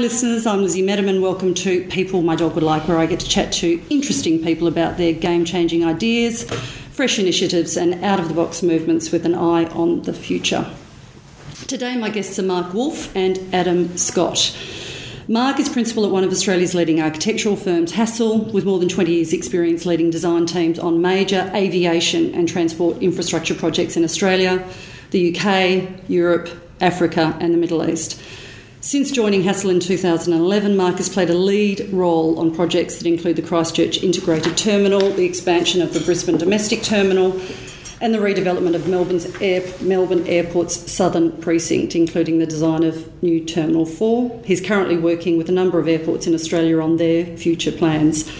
Listeners. I'm Lizzie Metaman. Welcome to People My Dog Would Like, where I get to chat to interesting people about their game changing ideas, fresh initiatives, and out of the box movements with an eye on the future. Today, my guests are Mark Wolfe and Adam Scott. Mark is principal at one of Australia's leading architectural firms, Hassell, with more than 20 years' experience leading design teams on major aviation and transport infrastructure projects in Australia, the UK, Europe, Africa, and the Middle East. Since joining Hassell in 2011, Mark has played a lead role on projects that include the Christchurch Integrated Terminal, the expansion of the Brisbane Domestic Terminal, and the redevelopment of Melbourne's Air, Melbourne Airport's southern precinct, including the design of new Terminal 4. He's currently working with a number of airports in Australia on their future plans.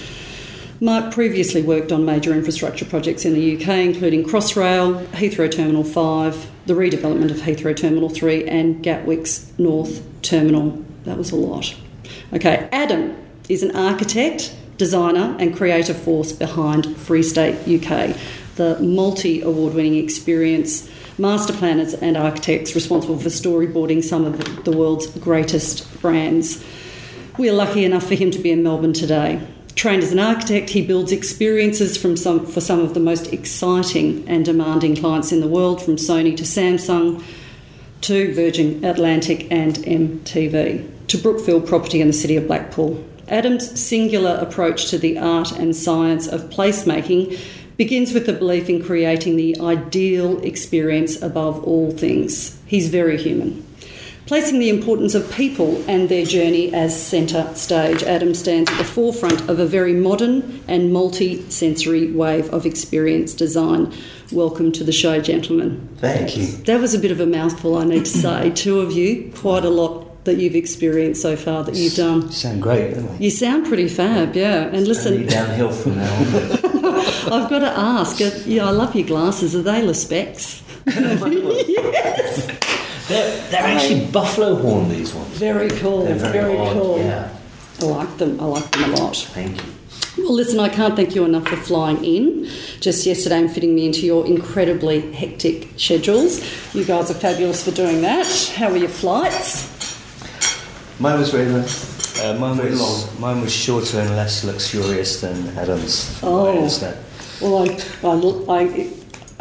Mark previously worked on major infrastructure projects in the UK, including Crossrail, Heathrow Terminal 5, the redevelopment of Heathrow Terminal 3, and Gatwick's North Terminal. That was a lot. Okay, Adam is an architect, designer, and creative force behind Freestate UK, the multi award winning experience, master planners and architects responsible for storyboarding some of the world's greatest brands. We are lucky enough for him to be in Melbourne today. Trained as an architect, he builds experiences from some, for some of the most exciting and demanding clients in the world, from Sony to Samsung to Virgin Atlantic and MTV, to Brookfield Property in the City of Blackpool. Adam's singular approach to the art and science of placemaking begins with the belief in creating the ideal experience above all things. He's very human. Placing the importance of people and their journey as centre stage, Adam stands at the forefront of a very modern and multi sensory wave of experience design. Welcome to the show, gentlemen. Thank you. That was a bit of a mouthful, I need to say. Two of you, quite a lot that you've experienced so far that you've done. You sound great, don't we? You sound pretty fab, yeah. And listen, Only downhill from now on. I've got to ask. uh, Yeah, I love your glasses. Are they Le Specs? They're, they're actually buffalo horn, these ones. Very cool. They're very, odd. cool. Yeah. I like them. I like them a lot. Thank you. Well, listen, I can't thank you enough for flying in just yesterday and fitting me into your incredibly hectic schedules. You guys are fabulous for doing that. How were your flights? Mine was very nice. Uh, mine, Very was, long. mine was shorter and less luxurious than Adam's. Oh. what I. Well, I, I, I,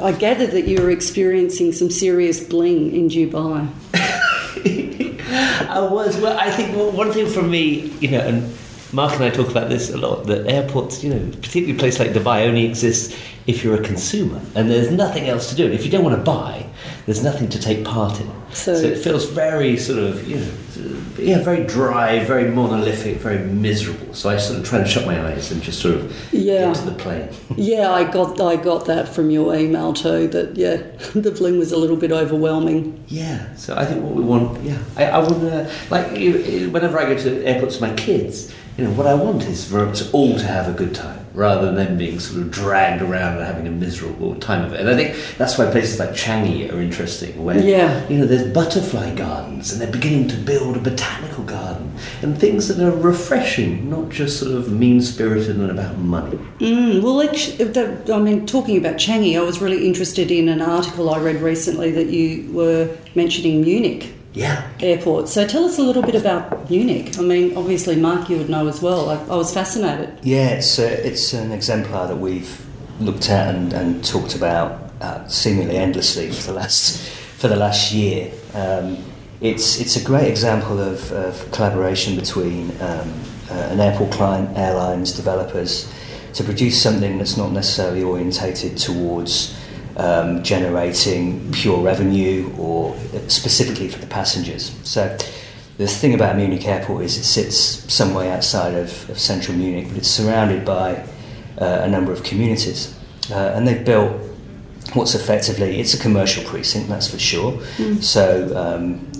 I gathered that you were experiencing some serious bling in Dubai. I was. Well, I think one thing for me, you know, and Mark and I talk about this a lot. That airports, you know, particularly a place like Dubai, only exists if you're a consumer, and there's nothing else to do. And if you don't want to buy, there's nothing to take part in. So- So, it feels very sort of, you know, yeah, very dry, very monolithic, very miserable. So I sort of try and shut my eyes and just sort of Yeah. get to the plane. Yeah, I got I got that from your email too. That yeah, the bling was a little bit overwhelming. Yeah, so I think what we want, yeah, I, I would uh, like whenever I go to airports with my kids, you know, what I want is for us all to have a good time rather than them being sort of dragged around and having a miserable time of it. And I think that's why places like Changi are interesting, where Yeah. you know there's butterfly gardens and they're beginning to build a botanical garden and things that are refreshing, not just sort of mean spirited and about money. Mm, well, actu- that, I mean, talking about Changi, I was really interested in an article I read recently that you were mentioning Munich Yeah, airport. So tell us a little bit about Munich. I mean, obviously, Mark, you would know as well. I, I was fascinated. Yeah, it's, a, it's an exemplar that we've looked at and, and talked about uh, seemingly endlessly for the last, for the last year. Um, it's, it's a great example of, of collaboration between um, uh, an airport client, airlines, developers, to produce something that's not necessarily orientated towards um, generating pure revenue or specifically for the passengers. So the thing about Munich Airport is it sits some way outside of, of central Munich, but it's surrounded by uh, a number of communities. Uh, and they've built what's effectively, it's a commercial precinct, that's for sure. So um,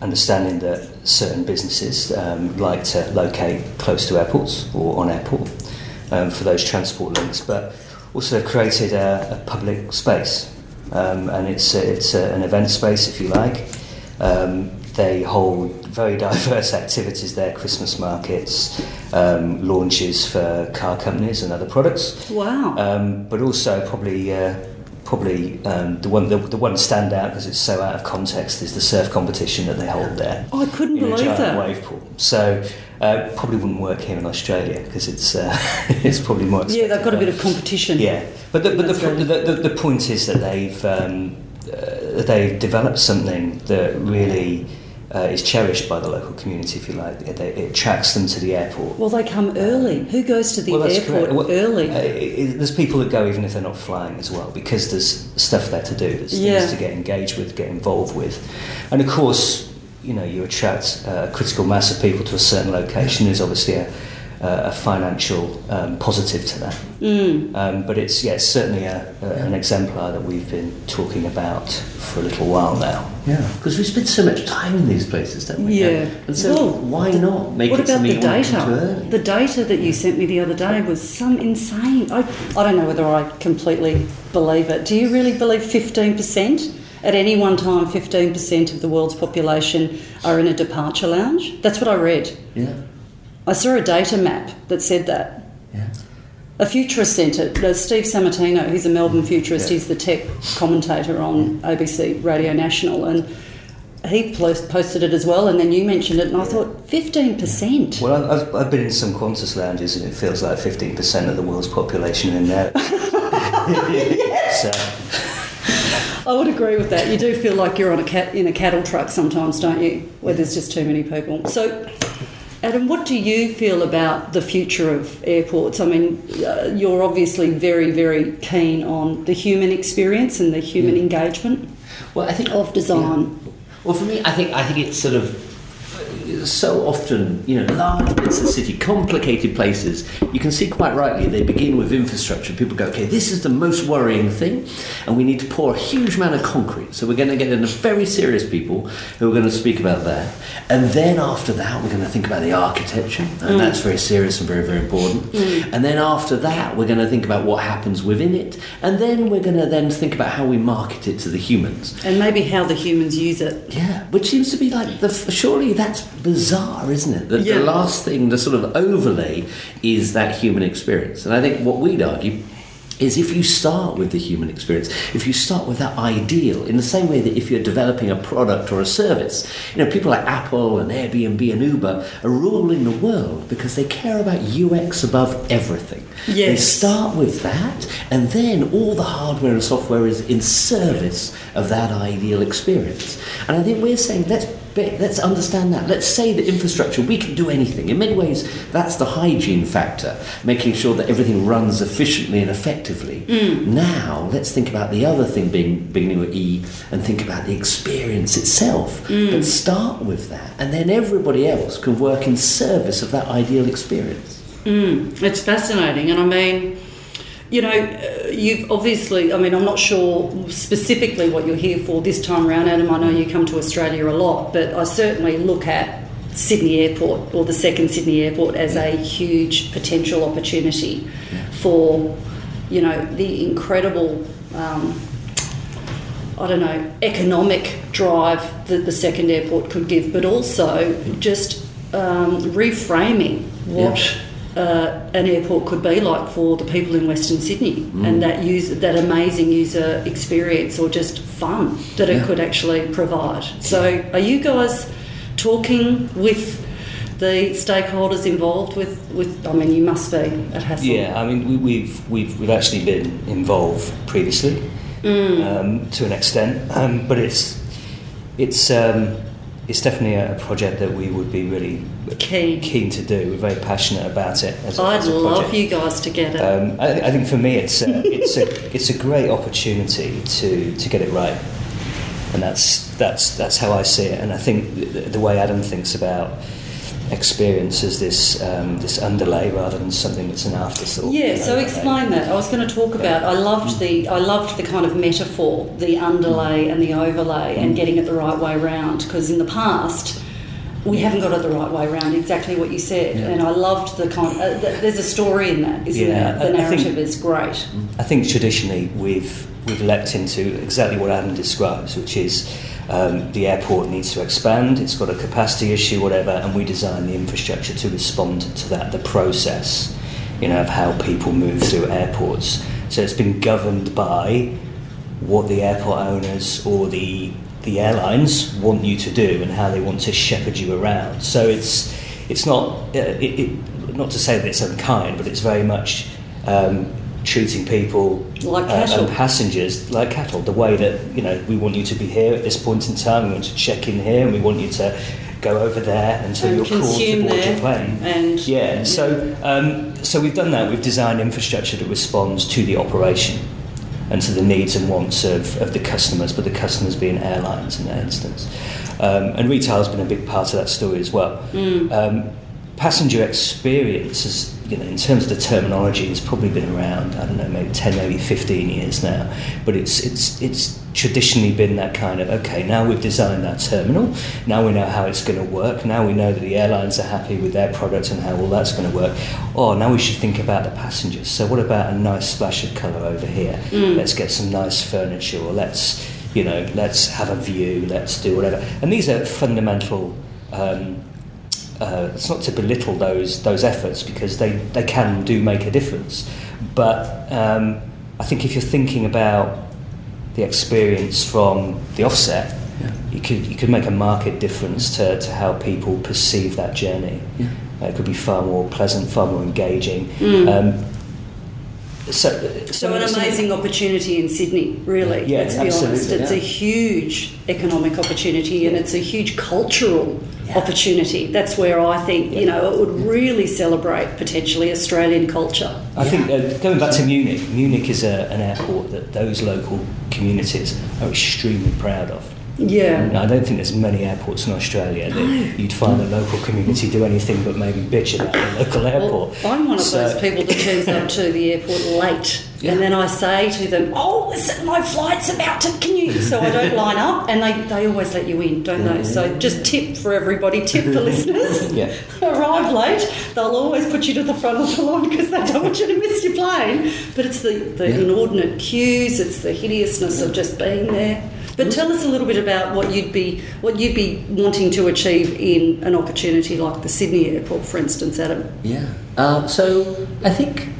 understanding that certain businesses um, like to locate close to airports or on airport um, for those transport links, but also created a, a public space. Um, and it's, a, it's a, an event space, if you like. Um, they hold very diverse activities there, Christmas markets, um, launches for car companies and other products. Wow. Um, but also probably uh, probably um, the one the, the one standout because it's so out of context is the surf competition that they hold there. Oh, I couldn't in a believe giant that. wave pool. So uh, probably wouldn't work here in Australia because it's uh, it's probably more. Yeah, they've got a bit of competition. yeah, but the, but the, the, the, the point is that they've um, uh, they've developed something that really uh, is cherished by the local community, if you like. It, it attracts them to the airport. Well, they come early. Who goes to the Well, airport. Well, early? uh, it- there's people that go even if they're not flying as well because there's stuff there to do. There's Yeah. things to get engaged with, get involved with, and of course, you know, you attract uh, a critical mass of people to a certain location. There's obviously a, a financial um, positive to that. Mm. Um, but it's yeah, it's certainly a, a, an exemplar that we've been talking about for a little while now. Yeah, because we spend so much time in these places, don't we? Yeah. And so Well, why not make what it about something the you want to come to data? The data that you sent me the other day was some insane. I, I don't know whether I completely believe it. Do you really believe 15%? At any one time, 15% of the world's population are in a departure lounge? That's what I read. Yeah, I saw a data map that said that. yeah. A futurist centre, uh, Steve Sammartino, he's a Melbourne futurist, Yeah. he's the tech commentator on ABC Radio National, and he posted it as well, and then you mentioned it, and I thought, 15%? Well, I've, I've been in some Qantas lounges, and it feels like 15% of the world's population in there. so, I would agree with that. You do feel like you're on a cat in a cattle truck sometimes, don't you? Where there's just too many people. So, Adam, what do you feel about the future of airports? I mean, uh, you're obviously very, very keen on the human experience and the human engagement Well, I think of design. Well, for me, I think I think it's sort of so often, you know, large bits of city, complicated places. You can see quite rightly they begin with infrastructure. People go, okay, this is the most worrying thing, and we need to pour a huge amount of concrete. So we're going to get in very serious people who are going to speak about that, and then after that, we're going to think about the architecture, and mm. that's very serious and very very important. Mm. And then after that, we're going to think about what happens within it, and then we're going to then think about how we market it to the humans. And maybe how the humans use it. Yeah, which seems to be like the surely that's bizarre, isn't it? That Yeah. the last thing, the sort of overlay, is that human experience. And I think what we'd argue is if you start with the human experience, if you start with that ideal, in the same way that if you're developing a product or a service, you know, people like Apple and Airbnb and Uber are ruling the world because they care about UX above everything. They start with that, and then all the hardware and software is in service of that ideal experience. And I think we're saying let's be, let's understand that. Let's say that infrastructure we can do anything. In many ways, that's the hygiene factor, making sure that everything runs efficiently and effectively. Now let's think about the other thing being beginning with E, and think about the experience itself. But start with that, and then everybody else can work in service of that ideal experience. Mm, it's fascinating, and I mean, you know, uh, you've obviously. I mean, I'm not sure specifically what you're here for this time around, Adam. I know you come to Australia a lot, but I certainly look at Sydney Airport or the second Sydney Airport as a huge potential opportunity for, you know, the incredible. Um, I don't know, economic drive that the second airport could give, but also just um, reframing what uh, an airport could be like for the people in Western Sydney and that use that amazing user experience or just fun that it could actually provide. So, are you guys talking with the stakeholders involved with, with I mean, you must be at Hassell. yeah, I mean, we, we've, we've, we've actually been involved previously um, to an extent, um, but it's, it's, um, it's definitely a, project that we would be really Keen. keen to do. We're very passionate about it. As a, I'd as a love you guys to get it. Um, I, I think for me, it's a, it's a it's a great opportunity to, to get it right, and that's that's that's how I see it. And I think the, the way Adam thinks about experience as this um, this underlay rather than something that's an afterthought. Yeah, you know, so explain that. I was going to talk about. I loved the. I loved the kind of metaphor, the underlay and the overlay, and getting it the right way round. Because in the past, we haven't got it the right way round. Exactly what you said, Yeah. and I loved the kind. Uh, th- there's a story in that, isn't Yeah, there? The I think- narrative is great. I think traditionally we've we've leapt into exactly what Adam describes, which is um, the airport needs to expand. It's got a capacity issue, whatever, and we design the infrastructure to respond to that. The process, you know, of how people move through airports. So it's been governed by what the airport owners or the the airlines want you to do and how they want to shepherd you around. So it's it's not uh, it, it, not to say that it's unkind, but it's very much um, treating people Like uh, cattle. and passengers like cattle. The way that you know we want you to be here at this point in time, we want to check in here, and we want you to go over there until And you're called to board your plane. and- yeah, so um, so we've done that. We've designed infrastructure that responds to the operation and to the needs and wants of, of the customers, but the customers being airlines in that instance. Um, and retail has been a big part of that story as well. Um, passenger experience, is, you know, in terms of the terminology, has probably been around, I don't know, maybe 10, maybe 15 years now. But it's, it's, it's traditionally been that kind of, okay, now we've designed our terminal, now we know how it's going to work, now we know that the airlines are happy with their product and how all that's going to work. Oh, now we should think about the passengers. So what about a nice splash of colour over here? Let's get some nice furniture, or let's, you know, let's have a view, let's do whatever. And these are fundamental um, uh, it's not to belittle those those efforts because they, they can do make a difference. But um, I think if you're thinking about the experience from the offset, you could you could make a market difference to, to how people perceive that journey. Uh, it could be far more pleasant, far more engaging. Um, so, So an amazing opportunity in Sydney, really. Yeah, let's be honest. It's yeah. a huge economic opportunity and it's a huge cultural opportunity. That's where I think you know it would really celebrate potentially Australian culture. I think uh, going back to Munich, Munich is a, an airport that those local communities are extremely proud of. Yeah. I don't think there's many airports in Australia that you'd find the local community do anything but maybe bitch about the local Well, airport. I'm one of So- those people that turns up to the airport late, Yeah. and then I say to them, "Oh, listen, my flight's about to. Can you?" So I don't line up, and they, they always let you in, don't they? So just tip for everybody, tip for listeners. Yeah. Arrive late, they'll always put you to the front of the line because they don't want you to miss your plane. But it's the, the Yeah. inordinate queues, it's the hideousness of just being there. But tell us a little bit about what you'd be what you'd be wanting to achieve in an opportunity like the Sydney airport, for instance, Adam. Yeah. Um, so I think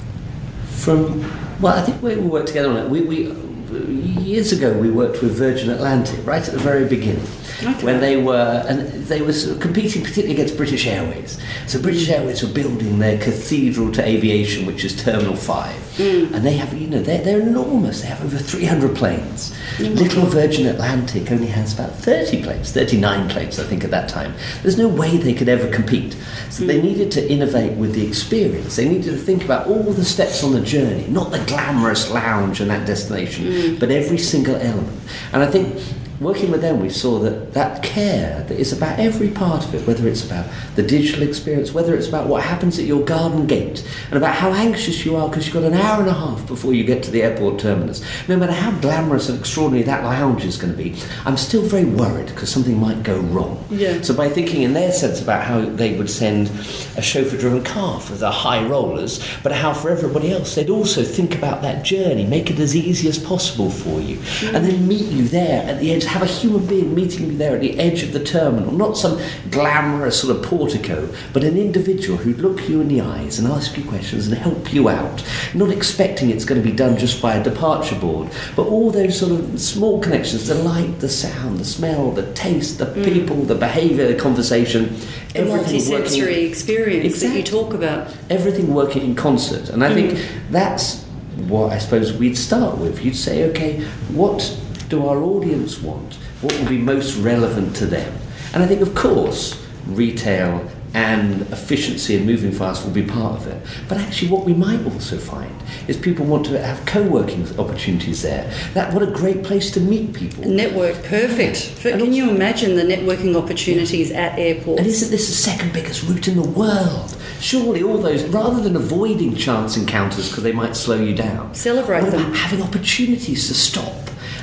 from well, I think we we worked together on it. We, we years ago we worked with Virgin Atlantic right at the very beginning Okay. when they were and they were sort of competing particularly against British Airways. So British Airways were building their cathedral to aviation, which is Terminal Five, mm. and they have you know they're, they're enormous. They have over 300 planes. Mm. Little Virgin Atlantic only has about 30 planes, 39 planes I think at that time. There's no way they could ever compete. So they mm. needed to innovate with the experience. They needed to think about all the steps on the journey, not the glamorous lounge and that destination, but every single element. And I think working with them, we saw that that care that is about every part of it, whether it's about the digital experience, whether it's about what happens at your garden gate, and about how anxious you are because you've got an hour and a half before you get to the airport terminus. No matter how glamorous and extraordinary that lounge is going to be, I'm still very worried because something might go wrong. Yeah. So by thinking in their sense about how they would send a chauffeur-driven car for the high rollers, but how for everybody else they'd also think about that journey, make it as easy as possible for you, and then meet you there at the edge, have a human being meeting you there at the edge of the terminal, not some glamorous sort of portico, but an individual who'd look you in the eyes and ask you questions and help you out, not expecting it's going to be done just by a departure board, but all those sort of small connections, the light, the sound, the smell, the taste, the mm. people, the behaviour, the conversation, The everything working- multi-sensory experience that you talk about. everything working in concert. And I think mm. that's what I suppose we'd start with. You'd say, okay, what do our audience want? What will be most relevant to them? And I think, of course, retail and efficiency and moving fast will be part of it. But actually, what we might also find is people want to have co-working opportunities there. That what a great place to meet people. Network, perfect. And can you imagine the networking opportunities at airports? And isn't this the second biggest route in the world? Surely all those, rather than avoiding chance encounters because they might slow you down, Celebrate them. having opportunities to stop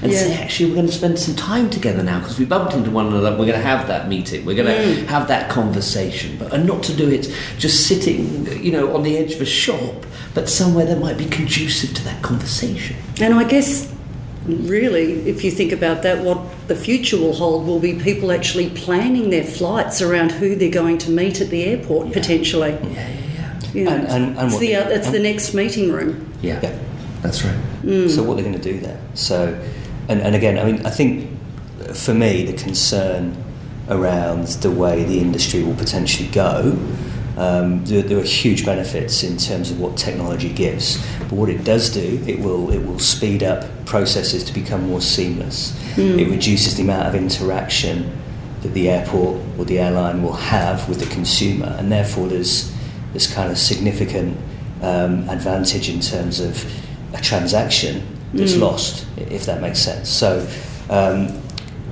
and Yeah. say, actually, we're going to spend some time together now because we bumped into one another. We're going to have that meeting. We're going to Mm. have that conversation, but and not to do it just sitting, you know, on the edge of a shop, but somewhere that might be conducive to that conversation. And I guess, really, if you think about that, what the future will hold will be people actually planning their flights around who they're going to meet at the airport, potentially. Yeah, yeah, yeah. You know, And- and- and it's the, it's the next meeting room. Yeah, Yeah. that's right. Mm. So what they're going to do there? So and, and again, I mean, I think for me, the concern around the way the industry will potentially go, um, there, there, are huge benefits in terms of what technology gives. But what it does do, it will it will speed up processes to become more seamless. Mm. It reduces the amount of interaction that the airport or the airline will have with the consumer, and therefore there's this kind of significant um, advantage in terms of a transaction that's mm. lost, if that makes sense. So, um,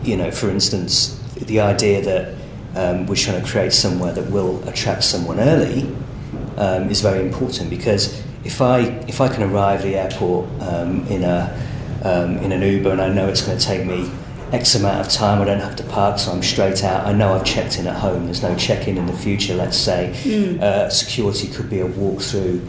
you know, for instance, the idea that um, we're trying to create somewhere that will attract someone early um, is very important because if I if I can arrive at the airport um, in a um, in an Uber and I know it's going to take me X amount of time. I don't have to park, so I'm straight out. I know I've checked in at home. There's no check in in the future. Let's say mm. uh, security could be a walk through.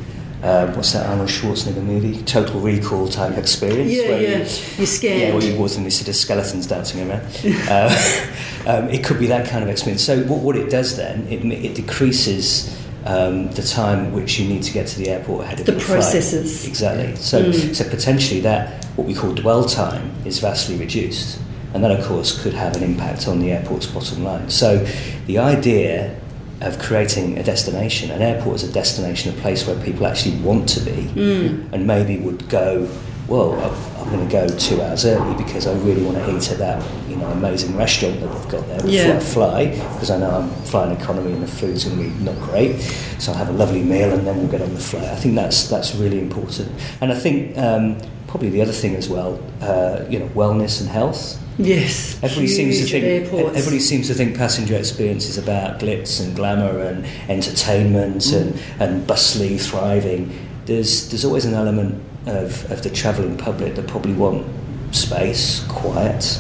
Uh, what's that Arnold Schwarzenegger movie? Total Recall type experience. Yeah, where yeah. You, You're scared. Yeah, where you walk and you see of skeletons dancing around. uh, um, it could be that kind of experience. So what, what it does then, it, it decreases um, the time which you need to get to the airport ahead of the processes. Flight. Exactly. So, mm. so potentially that what we call dwell time is vastly reduced and that, of course, could have an impact on the airport's bottom line. So, the idea of creating a destination, an airport is a destination, a place where people actually want to be, mm. and maybe would go. Well, I'm going to go two hours early because I really want to eat at that, you know, amazing restaurant that they've got there before yeah. I fly, because I know I'm flying economy and the food's going to be not great. So I'll have a lovely meal and then we'll get on the flight. I think that's that's really important, and I think um, probably the other thing as well, uh, you know, wellness and health. Yes, everybody seems to think airports. everybody seems to think passenger experience is about glitz and glamour and entertainment mm. and, and bustly thriving. There's there's always an element of, of the travelling public that probably want space, quiet,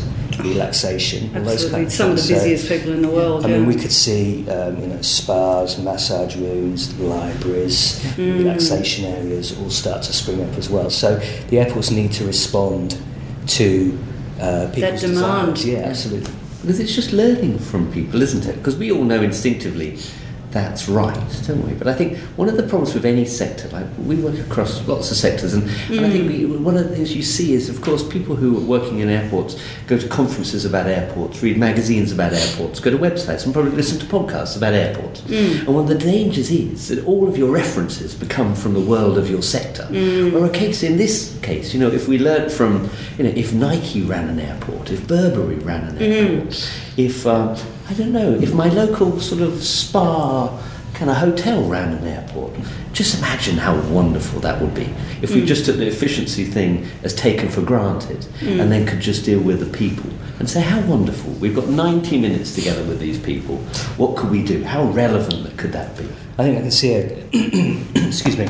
relaxation, Absolutely. those kind of Some things. of the busiest so, people in the world. I yeah. mean, we could see um, you know spas, massage rooms, libraries, mm. relaxation areas all start to spring up as well. So the airports need to respond to uh, people's that demand. Desires. Yeah, absolutely. Because it's just learning from people, isn't it? Because we all know instinctively that's right, don't we? But I think one of the problems with any sector, like we work across lots of sectors, and, mm. and I think we, one of the things you see is, of course, people who are working in airports go to conferences about airports, read magazines about airports, go to websites, and probably listen to podcasts about airports. Mm. And one of the dangers is that all of your references become from the world of your sector. Mm. Or a case in this case, you know, if we learnt from, you know, if Nike ran an airport, if Burberry ran an airport, if um, I don't know, if my local sort of spa kind of hotel ran an airport, just imagine how wonderful that would be if we mm. just took the efficiency thing as taken for granted mm. and then could just deal with the people and say, how wonderful, we've got 90 minutes together with these people, what could we do? How relevant could that be? I think I can see a, excuse me,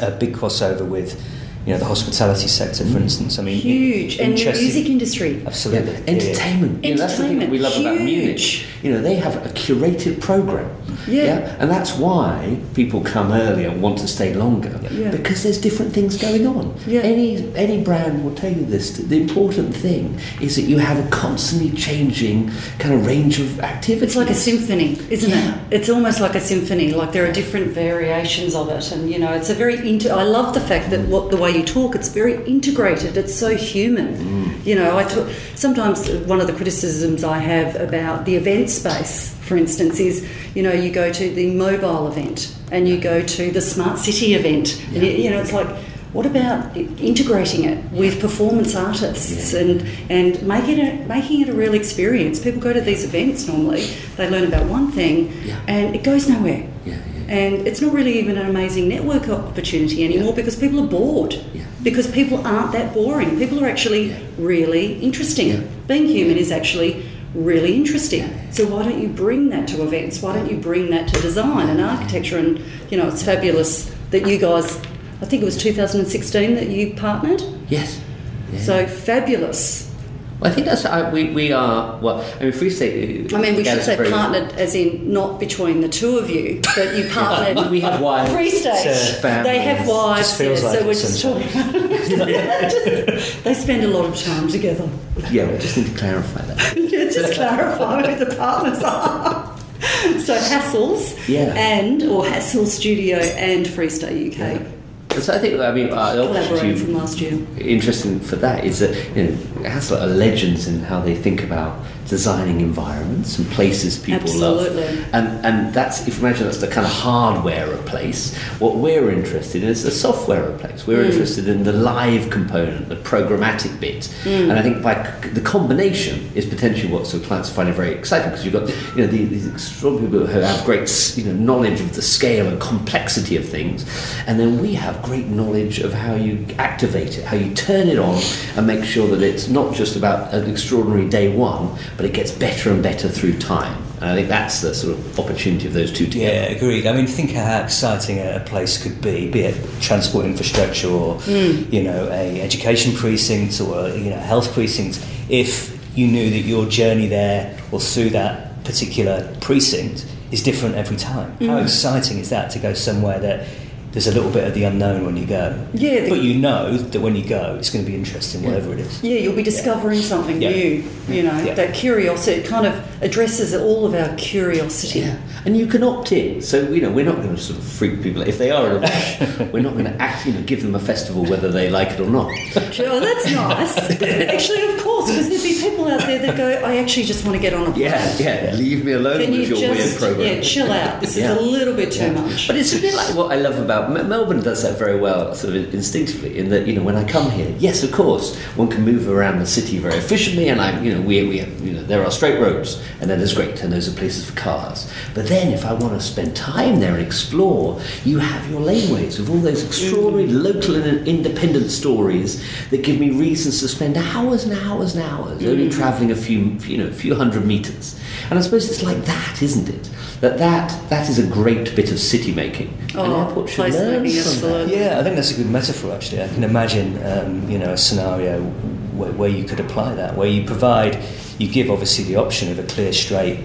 a big crossover with you know the hospitality sector, for mm. instance. I mean, huge and the music industry. Absolutely, yeah. entertainment. Yeah. You know, that's the thing that we love huge. about Munich. You know, they have a curated program. Yeah. yeah. and that's why people come early and want to stay longer yeah. because there's different things going on. Yeah. Any any brand will tell you this. The important thing is that you have a constantly changing kind of range of activities. It's like a symphony, isn't Yeah. it? It's almost like a symphony. Like there are different variations of it, and you know, it's a very. Inter- I love the fact that what the way you talk, it's very integrated. It's so human. Mm. You know, I t- sometimes one of the criticisms I have about the event space, for instance, is you know you go to the mobile event and you go to the smart city event. And you, you know, it's like. What about integrating it with performance artists Yeah. and and making it making it a real experience? People go to these events normally, they learn about one thing, Yeah. and it goes nowhere. Yeah, yeah. And it's not really even an amazing network opportunity anymore Yeah. because people are bored. Yeah. Because people aren't that boring. People are actually Yeah. really interesting. Yeah. Being human is actually really interesting. So why don't you bring that to events? Why don't you bring that to design and architecture? And you know, it's fabulous that you guys. I think it was 2016 that you partnered. Yes. Yeah. So fabulous. Well, I think that's uh, we, we are well. I mean, Freestate. I mean, we should say partnered as in not between the two of you, but you partnered. We have wives. Freestate. They have wives, yeah, like so we're just talking. Just- they spend a lot of time together. Yeah, we just need to clarify that. Yeah, just clarify who the partners are. So Hassells Yeah. and or Hassell Studio and Freestate UK. So I think, I mean, uh, from last year. interesting for that is that you know it has a lot of legends in how they think about designing environments and places people Absolutely. love. And and that's if you imagine that's the kind of hardware of place. What we're interested in is the software of place. We're hmm. interested in the live component, the programmatic bit. Hmm. And I think by c- the combination is potentially what so clients find it very exciting because you've got you know these, these extraordinary people who have great you know knowledge of the scale and complexity of things, and then we have great knowledge of how you activate it, how you turn it on, and make sure that it's not just about an extraordinary day one, but it gets better and better through time. And I think that's the sort of opportunity of those two together. Yeah, agreed. I mean, think how exciting a a place could be, be it transport infrastructure or hmm. you know a education precinct or a, you know health precinct. If you knew that your journey there or through that particular precinct is different every time, how hmm. exciting is that to go somewhere that there's a little bit of the unknown when you go. Yeah, the- but you know that when you go, it's going to be interesting, whatever it is. Yeah, you'll be discovering something Yeah. new. You know, Yeah. that curiosity it kind of addresses all of our curiosity. Yeah, and you can opt in. So you know, we're not going to sort of freak people. If they are in a rush, we're not going to act. You know, give them a festival whether they like it or not. Oh, that's nice. actually, of course, because there'd be people out there that go, I actually just want to get on a plane. Yeah, yeah. Leave me alone Can you with your weird just program. yeah, chill out? This Yeah. is a little bit too Yeah. much. But it's a bit like what I love about Mel- Melbourne does that very well, sort of instinctively, in that you know when I come here, yes, of course, one can move around the city very efficiently, and I, you know, we, we have, you know, there are straight roads, and that is great, and those are places for cars. But then, if I want to spend time there and explore, you have your laneways with all those extraordinary mm-hmm. local and independent stories that give me reasons to spend hours and hours and hours only travelling a few, you know, a few hundred meters. And I suppose it's like that, isn't it? That that that is a great bit of city making. An Oh, airport should place learn making, from that. Yeah, I think that's a good metaphor. Actually, I can imagine um, you know a scenario where, where you could apply that, where you provide, you give obviously the option of a clear, straight,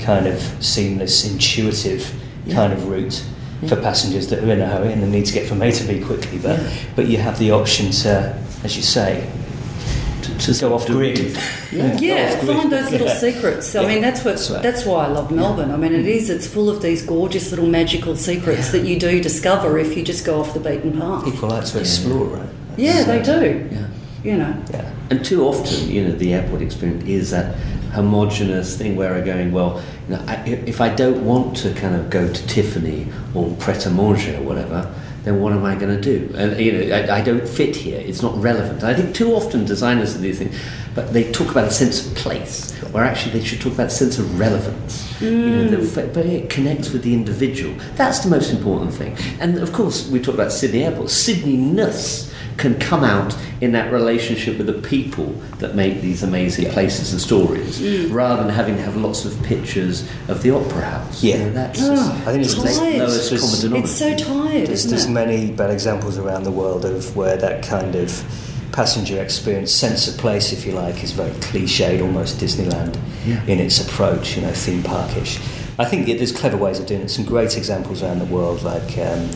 kind of seamless, intuitive kind of route for passengers that are in a hurry and they need to get from A to B quickly. But Yeah. but you have the option to, as you say, to, to go off grid. Yeah. Yeah, off find those little Yeah. secrets. I Yeah, mean, that's what that's right. that's why I love Melbourne. I mean, it mm-hmm. is. It's full of these gorgeous little magical secrets that you do discover if you just go off the beaten path. People like to explore, right? Yeah, they do. Yeah. You know. Yeah. And too often, you know, the airport experience is that homogenous thing where I'm going, well, you know, I, if I don't want to kind of go to Tiffany or Pret a Manger or whatever, then what am I going to do? And you know, I, I don't fit here. It's not relevant. I think too often designers do these things, but they talk about a sense of place, where actually they should talk about a sense of relevance. You know, mm. that- but it connects with the individual. That's the most important thing. And of course, we talk about Sydney Airport. Sydney-ness can come out in that relationship with the people that make these amazing places and stories, rather than having to have lots of pictures of the opera house. Yeah. You know, that's Oh, I think it's the tired. lowest It's- common denominator. It's so tired, There's, isn't there's it? many bad examples around the world of where that kind of passenger experience, sense of place, if you like, is very cliched, almost Disneyland Yeah. in its approach, you know, theme parkish. I think that there's clever ways of doing it. Some great examples around the world, like um,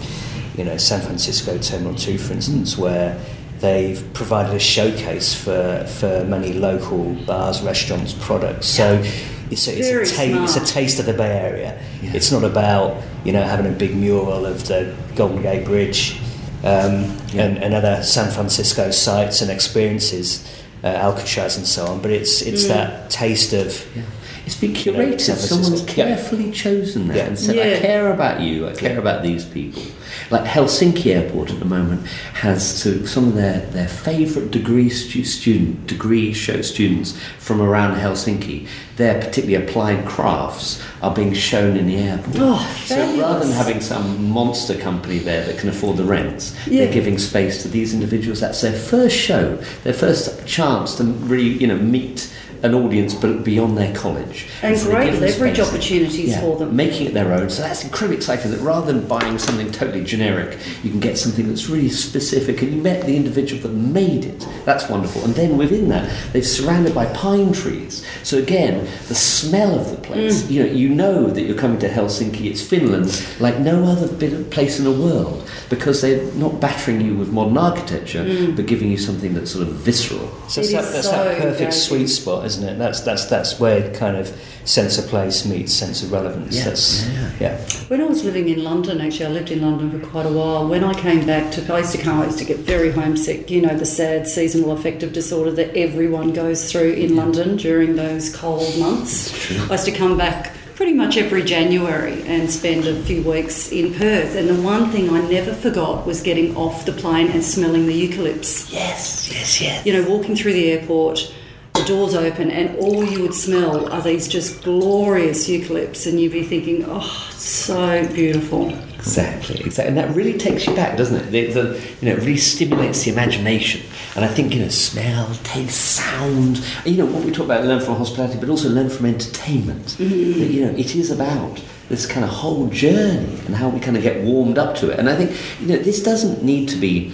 you know San Francisco Terminal Two, for instance, where they've provided a showcase for for many local bars, restaurants, products. So. It's a, it's, a ta- it's a taste of the Bay Area. Yeah. It's not about you know having a big mural of the Golden Gate Bridge um, Yeah. and, and other San Francisco sites and experiences, uh, Alcatraz and so on. But it's it's that taste of Yeah. It's been You know, curated. San Francisco. Someone's Yeah. carefully chosen that Yeah. and said, Yeah. "I care about you. I care about these people." Like Helsinki Airport at the moment has so some of their, their favourite degree stu- student degree show students from around Helsinki. Their particularly applied crafts are being shown in the airport. Oh, so rather than having some monster company there that can afford the rents, Yeah. they're giving space to these individuals. That's their first show, their first chance to really, you know, meet an audience but beyond their college. And so they great leverage opportunities Yeah, for them. Making it their own. So that's incredibly exciting that rather than buying something totally generic, you can get something that's really specific and you met the individual that made it. That's wonderful. And then within that, they've surrounded by pine trees. So again, the smell of the place, Mm. you know, you know that you're coming to Helsinki, it's Finland, like no other bit of place in the world, because they're not battering you with modern architecture, but giving you something that's sort of visceral. so It it's that, is that's so that perfect engaging. sweet spot, isn't isn't it? That's that's that's where kind of sense of place meets sense of relevance. Yeah, That's, yeah. yeah. When I was living in London, actually, I lived in London for quite a while. When I came back to, I used to come, I used to get very homesick. You know, the sad seasonal affective disorder that everyone goes through in London during those cold months. I used to come back pretty much every January and spend a few weeks in Perth. And the one thing I never forgot was getting off the plane and smelling the eucalypts. Yes, yes, yes. You know, walking through the airport, the doors open, and all you would smell are these just glorious eucalypts, and you'd be thinking, oh, it's so beautiful. Exactly, exactly, and that really takes you back, doesn't it? The, the, you know, it really stimulates the imagination, and I think you know, smell, taste, sound. You know, what we talk about, learn from hospitality, but also learn from entertainment. Mm-hmm. That, you know, it is about this kind of whole journey and how we kind of get warmed up to it. And I think you know, this doesn't need to be.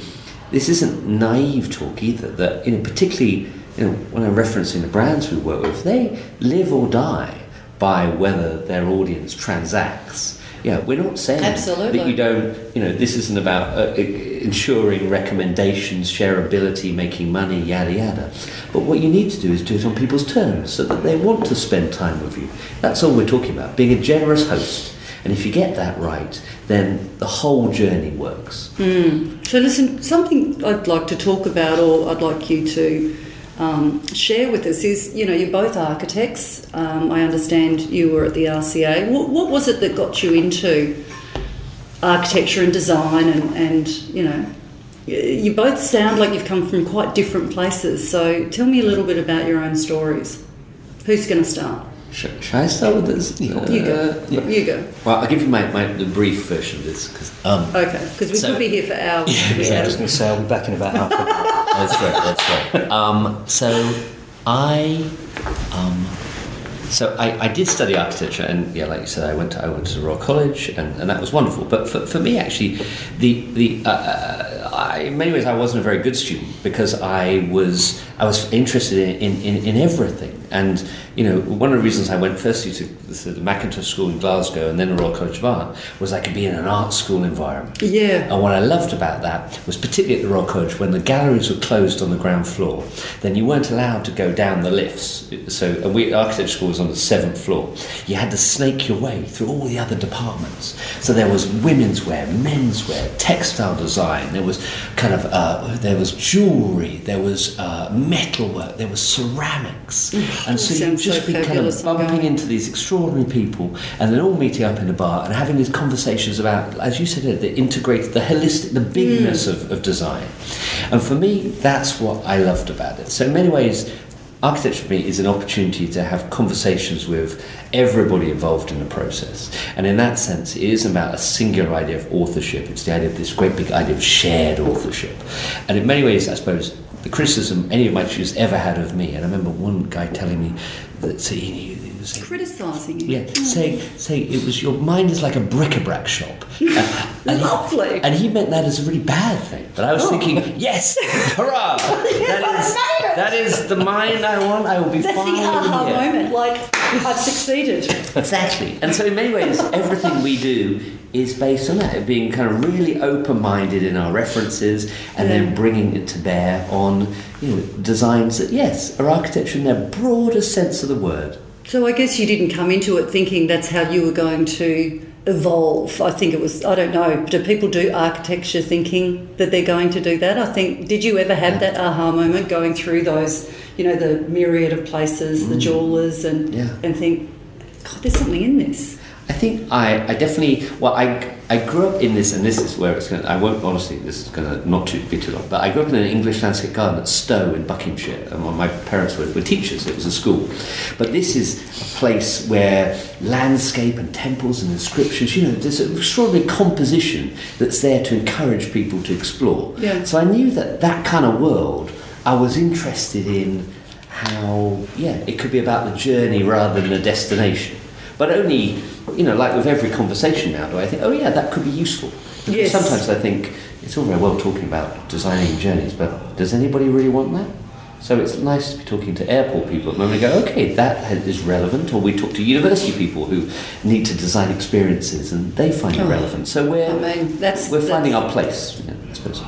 This isn't naive talk either. That you know, particularly you know, when I'm referencing the brands we work with, they live or die by whether their audience transacts. Yeah, we're not saying Absolutely. that you don't. You know, this isn't about uh, ensuring recommendations, shareability, making money, yada yada. But what you need to do is do it on people's terms, so that they want to spend time with you. That's all we're talking about. Being a generous host, and if you get that right, then the whole journey works. So, listen, something I'd like to talk about, or I'd like you to um, share with us, is you know, you're both architects. Um, I understand you were at the RCA. What, what was it that got you into architecture and design? And, and you know, you both sound like you've come from quite different places. So, tell me a little bit about your own stories. Who's going to start? Sh- shall I start with this? You go. yeah. You go. Well, I'll give you my, my the brief version of this because um, Okay, because we So- could be here for hours. Yeah, I was going to say I'll be back in about half. an hour. That's right. That's right. Um, so I, um, so I, I did study architecture, and yeah, like you said, I went to I went to the Royal College, and, and that was wonderful. But for, for me, actually, the the uh, uh, I, in many ways I wasn't a very good student because I was I was interested in, in, in, in everything, and you know one of the reasons I went firstly to the, Mackintosh School in Glasgow and then the Royal College of Art was I could be in an art school environment. Yeah. And what I loved about that was particularly at the Royal College when the galleries were closed on the ground floor, then you weren't allowed to go down the lifts. So and we architecture school was on the seventh floor. You had to snake your way through all the other departments. So there was women's wear, men's wear, textile design. There was kind of uh, there was jewelry. There was uh, metalwork. There was ceramics. And so you so just be kind of bumping into these extraordinary people and then all meeting up in a bar and having these conversations about, as you said, the integrated, the holistic, the bigness mm. of, of design. And for me, that's what I loved about it. So in many ways, architecture for me is an opportunity to have conversations with everybody involved in the process. And in that sense, it isn't about a singular idea of authorship. It's the idea of this great big idea of shared authorship. And in many ways, I suppose, the criticism any of my students ever had of me, and I remember one guy telling me that he was saying, Criticising you. yeah, saying, saying it was your mind is like a bric-a-brac shop. Uh, and he- Lovely. and he meant that as a really bad thing. But I was thinking, yes, hurrah! that, is, that is the mind I want. I will be That's fine. the aha here. moment. Like, I've succeeded. Exactly. And so, in many ways, everything we do is based on that, being kind of really open minded in our references and then bringing it to bear on you know, designs that, yes, are architecture in their broadest sense of the word. So I guess you didn't come into it thinking that's how you were going to evolve. I think it was, I don't know, do people do architecture thinking that they're going to do that? I think, did you ever have that aha moment going through those, you know, the myriad of places, the mm. jewelers, and, Yeah. and think, God, there's something in this? I think I, I definitely well I, I grew up in this and this is where it's going to I won't honestly this is going to not too, be too long but I grew up in an English landscape garden at Stowe in Buckinghamshire and my parents were, were teachers it was a school. But this is a place where landscape and temples and inscriptions you know there's an extraordinary composition that's there to encourage people to explore. Yeah. so I knew that that kind of world I was interested in how yeah it could be about the journey rather than the destination. But only you know like with every conversation now do i think oh yeah that could be useful Because Yes. sometimes i think it's all very well talking about designing journeys but does anybody really want that so it's nice to be talking to airport people and when we go okay that is relevant or we talk to university people who need to design experiences and they find it Oh. relevant so we're I mean, that's- we're finding that's- our place i suppose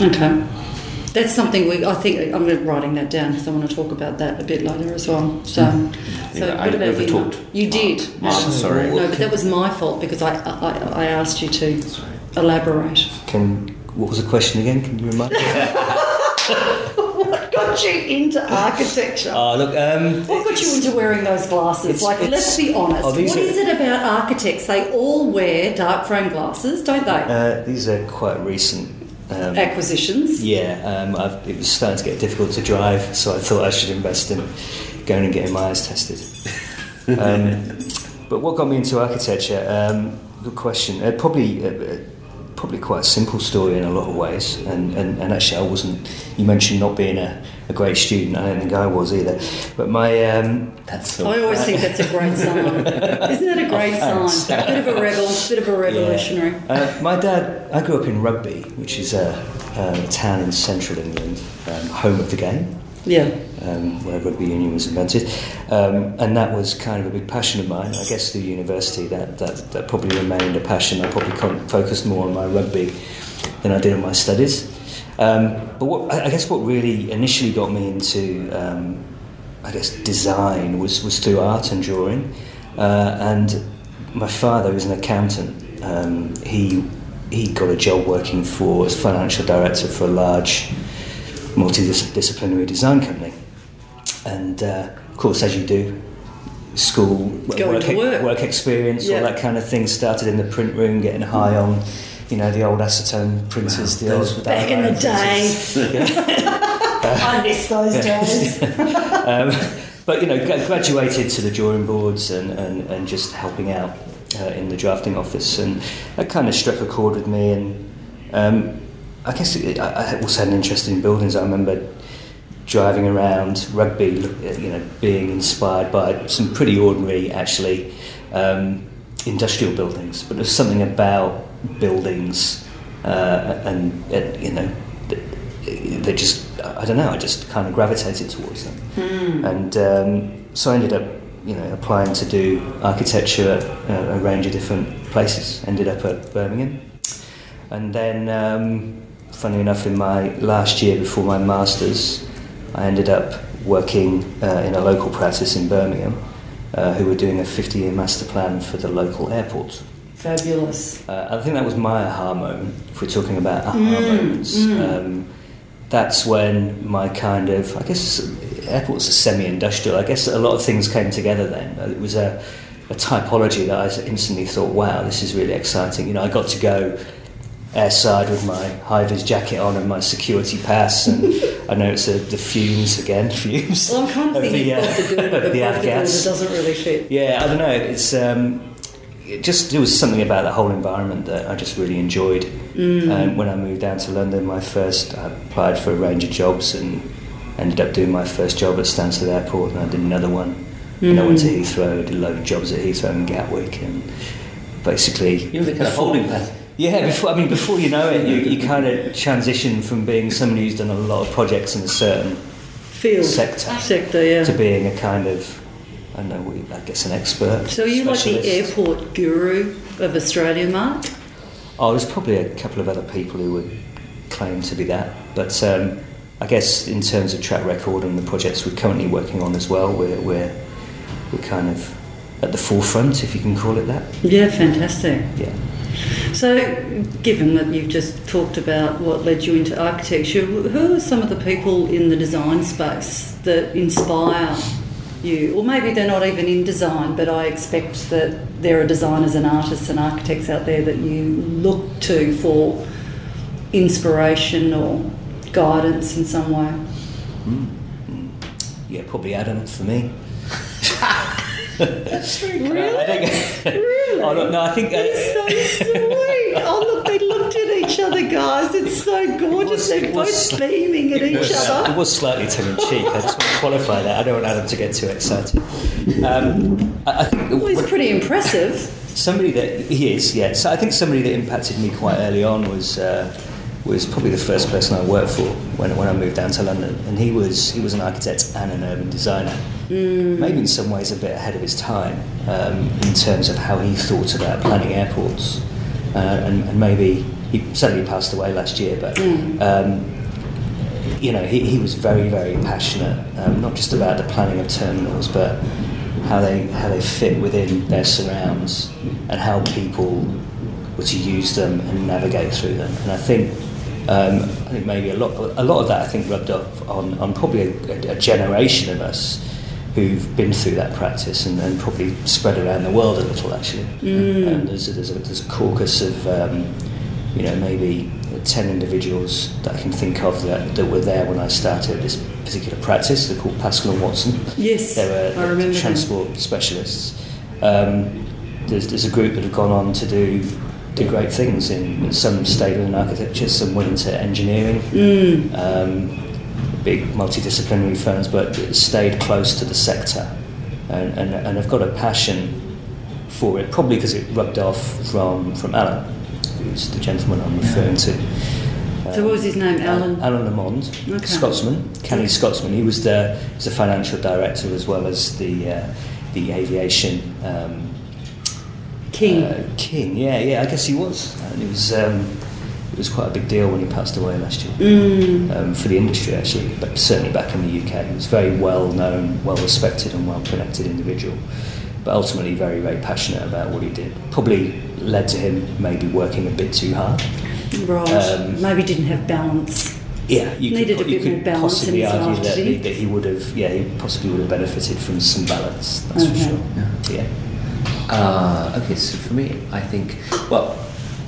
Okay. That's something we. I think I'm writing that down because I want to talk about that a bit later as well. So, so Hmm. Yeah, I what about you? overtalked. You did. Mark, No. sorry. No, but that was my fault because I I, I asked you to elaborate. Can what was the question again? Can you remind me? What got you into architecture? oh, look. Um, What got you into wearing those glasses? It's- like, it's- let's be honest. oh, what these is it about architects? They all wear dark frame glasses, don't they? uh, these are quite recent. Um, Acquisitions. Yeah, um, I've, it was starting to get difficult to drive, so I thought I should invest in going and getting my eyes tested. Um, but what got me into architecture? Um, good question. Uh, probably, uh, uh, probably quite a simple story in a lot of ways. And, and, and actually, I wasn't. You mentioned not being a, a great student. I don't think I was either. But my um, That's so I always think that's a great sign. Isn't that a great Oh, sign? Bit of a rebel, bit of a revolutionary. Yeah. Uh, my dad, I grew up in Rugby, which is a, a town in central England, um, home of the game, Yeah. Um, where rugby union was invented. Um, and that was kind of a big passion of mine. I guess through university, that, that, that probably remained a passion. I probably focused more on my rugby than I did on my studies. Um, but what, I guess what really initially got me into, um, I guess, design was, was through art and drawing. Uh, and my father was an accountant. Um, he he got a job working for as financial director for a large multidisciplinary design company. And uh, of course, as you do, school Go work, into work. work experience, Yeah. all that kind of thing. Started in the print room, getting high on, you know, the old acetone printers, the old Back in the day. I miss those days. um, but you know, graduated to the drawing boards and, and, and just helping out uh, in the drafting office, and that kind of struck a chord with me. And um, I guess it, I, I also had an interest in buildings. I remember driving around rugby, you know, being inspired by some pretty ordinary, actually, um, industrial buildings. But there's something about buildings, uh, and uh, you know, they just, I don't know, I just kind of gravitated towards them. And um, so I ended up, you know, applying to do architecture at a, a range of different places. Ended up at Birmingham. And then, um, funny enough, in my last year before my masters, I ended up working uh, in a local practice in Birmingham, uh, who were doing a 50-year master plan for the local airport. Fabulous. Uh, I think that was my aha moment. If we're talking about aha moments, Um, that's when my kind of, I guess, airports are semi-industrial. I guess a lot of things came together then. Uh, It was a, a typology that I instantly thought, wow, this is really exciting. You know, I got to go airside with my high-vis jacket on and my security pass, and I noticed the, the fumes again, fumes. Well, I'm kind of of thinking the, uh, of the good, of the of the good avgas. that doesn't really fit. Yeah, I don't know. It's um, it just there was something about the whole environment that I just really enjoyed. Um, when I moved down to London, my first I applied for a range of jobs and ended up doing my first job at Stansted Airport, and I did another one. And I went to Heathrow, did a load of jobs at Heathrow and Gatwick, and basically You know the kind of holding pattern. Yeah, before I mean, before you know it, you, you kind of transition from being somebody who's done a lot of projects in a certain Field. sector Sector, yeah. to being a kind of, I don't know, what- I guess an expert. So are you like the airport guru of Australia, Mark? Oh, there's probably a couple of other people who would claim to be that, but um, I guess in terms of track record and the projects we're currently working on as well, we're we're, we're kind of at the forefront, if you can call it that. Yeah, fantastic. Yeah. So, given that you've just talked about what led you into architecture, who are some of the people in the design space that inspire you? Or maybe they're not even in design, but I expect that there are designers and artists and architects out there that you look to for inspiration or guidance in some way. Mm, mm. Yeah, probably Adam for me. That's very Uh, I think, Really? oh, no, no, I think. Uh, It's so sweet. Oh, look, they looked at each other, guys. It's so gorgeous. was- They're it both was- beaming at each It other. It was slightly tongue in cheek. I just want to qualify that. I don't want Adam to get too excited. Um, I, I think Well, he's what- pretty impressive. somebody that he is, yeah. So I think somebody that impacted me quite early on was uh, was probably the first person I worked for when, when I moved down to London, and he was he was an architect and an urban designer. Maybe in some ways a bit ahead of his time um, in terms of how he thought about planning airports, uh, and, and maybe he certainly passed away last year, but. Um, you know, he, he was very, very passionate, um, not just about the planning of terminals, but how they how they fit within their surrounds and how people were to use them and navigate through them. And I think um, I think maybe a lot a lot of that I think rubbed off on, on probably a, a generation of us who've been through that practice and, and probably spread around the world a little actually. And there's a, there's, a, there's a caucus of um, you know maybe 10 individuals that I can think of that, that were there when I started this particular practice. They're called Pascall and Watson. Yes, They were I remember them. transport specialists. Um, there's, there's a group that have gone on to do do great things in some stayed in architecture, some went into engineering, Mm. um, big multidisciplinary firms, but stayed close to the sector and, and, and I've got a passion for it, probably because it rubbed off from, from Alan, who's the gentleman I'm referring to. So what was his name? Alan? Alan Lamond, Okay. Scotsman, canny Scotsman. He was the, he was the financial director as well as the, uh, the aviation um, King. uh, king. Yeah, yeah, I guess he was. And it was um, it was quite a big deal when he passed away last year Mm. um, for the industry actually, but certainly back in the UK. He was a very well known, well respected, and well connected individual. But ultimately, very, very passionate about what he did. Probably led to him maybe working a bit too hard. Right. um, Maybe didn't have balance. Yeah, you Needed could, a you bit more could balance in possibly his argue life, that, did he? he, that he would have, yeah, he possibly would have benefited from some balance. That's Okay. for sure. Yeah. Uh, okay, so for me, I think, well,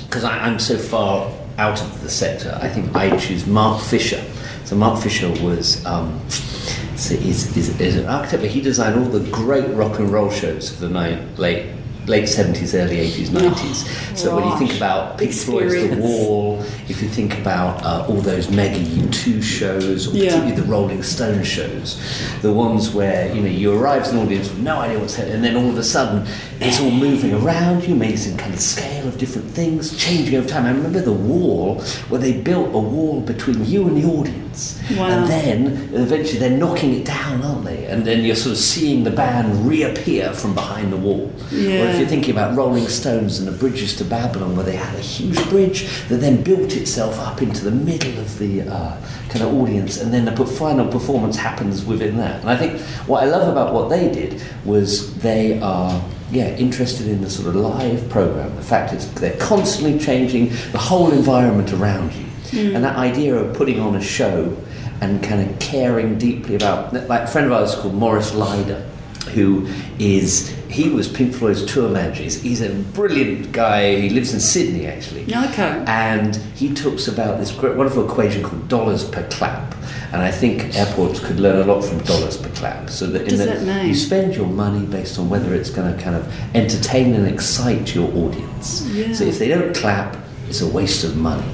because I'm so far out of the sector, I think I choose Mark Fisher. So Mark Fisher was, um, so is, is, is an architect, but he designed all the great rock and roll shows of the late late 70s, early 80s, 90s. so when you think about Pink Floyd's The Wall, if you think about uh, all those mega U2 shows, or Yeah. particularly the Rolling Stone shows, the ones where you know you arrive as an audience with no idea what's happening, and then all of a sudden it's all moving around you, amazing kind of scale of different things, changing over time. I remember the wall where they built a wall between you and the audience, Wow. and then eventually they're knocking it down, aren't they? And then you're sort of seeing the band reappear from behind the wall. Or if you're thinking about Rolling Stones and the Bridges to Babylon, where they had a huge bridge that then built itself up into the middle of the uh, kind of audience, and then the final performance happens within that. And I think what I love about what they did was they are. Yeah, interested in the sort of live program. The fact is, they're constantly changing the whole environment around you, and that idea of putting on a show and kind of caring deeply about. Like a friend of ours called Morris Lyda, who is he was Pink Floyd's tour manager. He's, he's a brilliant guy. He lives in Sydney actually. Okay. And he talks about this great, wonderful equation called dollars per clap. And I think airports could learn a lot from dollars per clap. So that, in that mean? you spend your money based on whether it's going to kind of entertain and excite your audience. Yeah. So if they don't clap, it's a waste of money.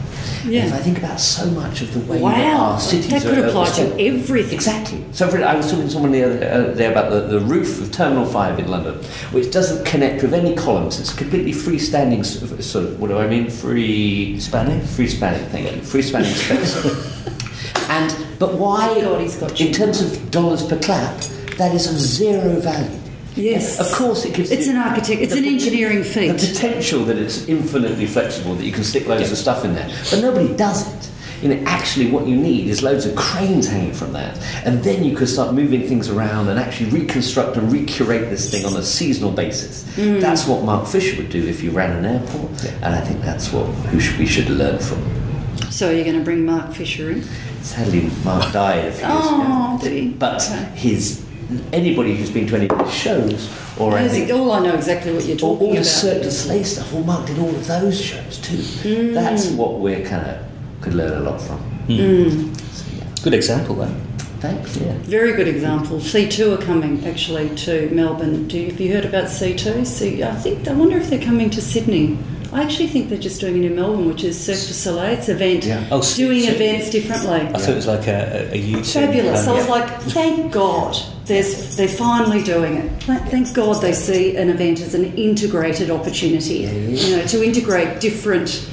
Yeah. if I think about so much of the way that Wow. our cities That could are, apply to everything. Exactly. So for, I was talking to someone the other uh, day about the, the roof of Terminal 5 in London, which doesn't connect with any columns. It's a completely freestanding, of- sort of, what do I mean? Free... Spanning? Free spanning, thank you. Free spanning space. and, but why, God, he's got in terms of dollars per clap, that is of zero value. Yes. Of course it gives... It's an architect. It's the an engineering engineering The potential that it's infinitely flexible, that you can stick loads of stuff in there. But nobody does it. You know, actually what you need is loads of cranes hanging from that. And then you could start moving things around and actually reconstruct and recurate this thing on a seasonal basis. Mm. That's what Mark Fisher would do if you ran an airport. And I think that's what we should learn from. So you're going to bring Mark Fisher in? Sadly, Mark died a few years Oh, ago. did he? But his anybody who's been to any of his shows or I Knows think all I know exactly what you're all, about. all the about. Cirque du Soleil stuff, all Mark did all of those shows too. Mm. That's what we're kind of could learn a lot from. Mm. So, yeah. Good example, though. Thanks. Yeah. Very good example. C2 are coming actually to Melbourne. Do you, have you heard about C2? C, I think I wonder if they're coming to Sydney. I actually think they're just doing it in Melbourne, which is Cirque du Soleil. It's event Yeah. Oh, doing C2. events differently. I thought it was like a, a, a YouTube. Fabulous. um, I was yeah. like, thank God, there's, they're finally doing it. Th- Thank God they see an event as an integrated opportunity. Yeah, yeah. You know, to integrate different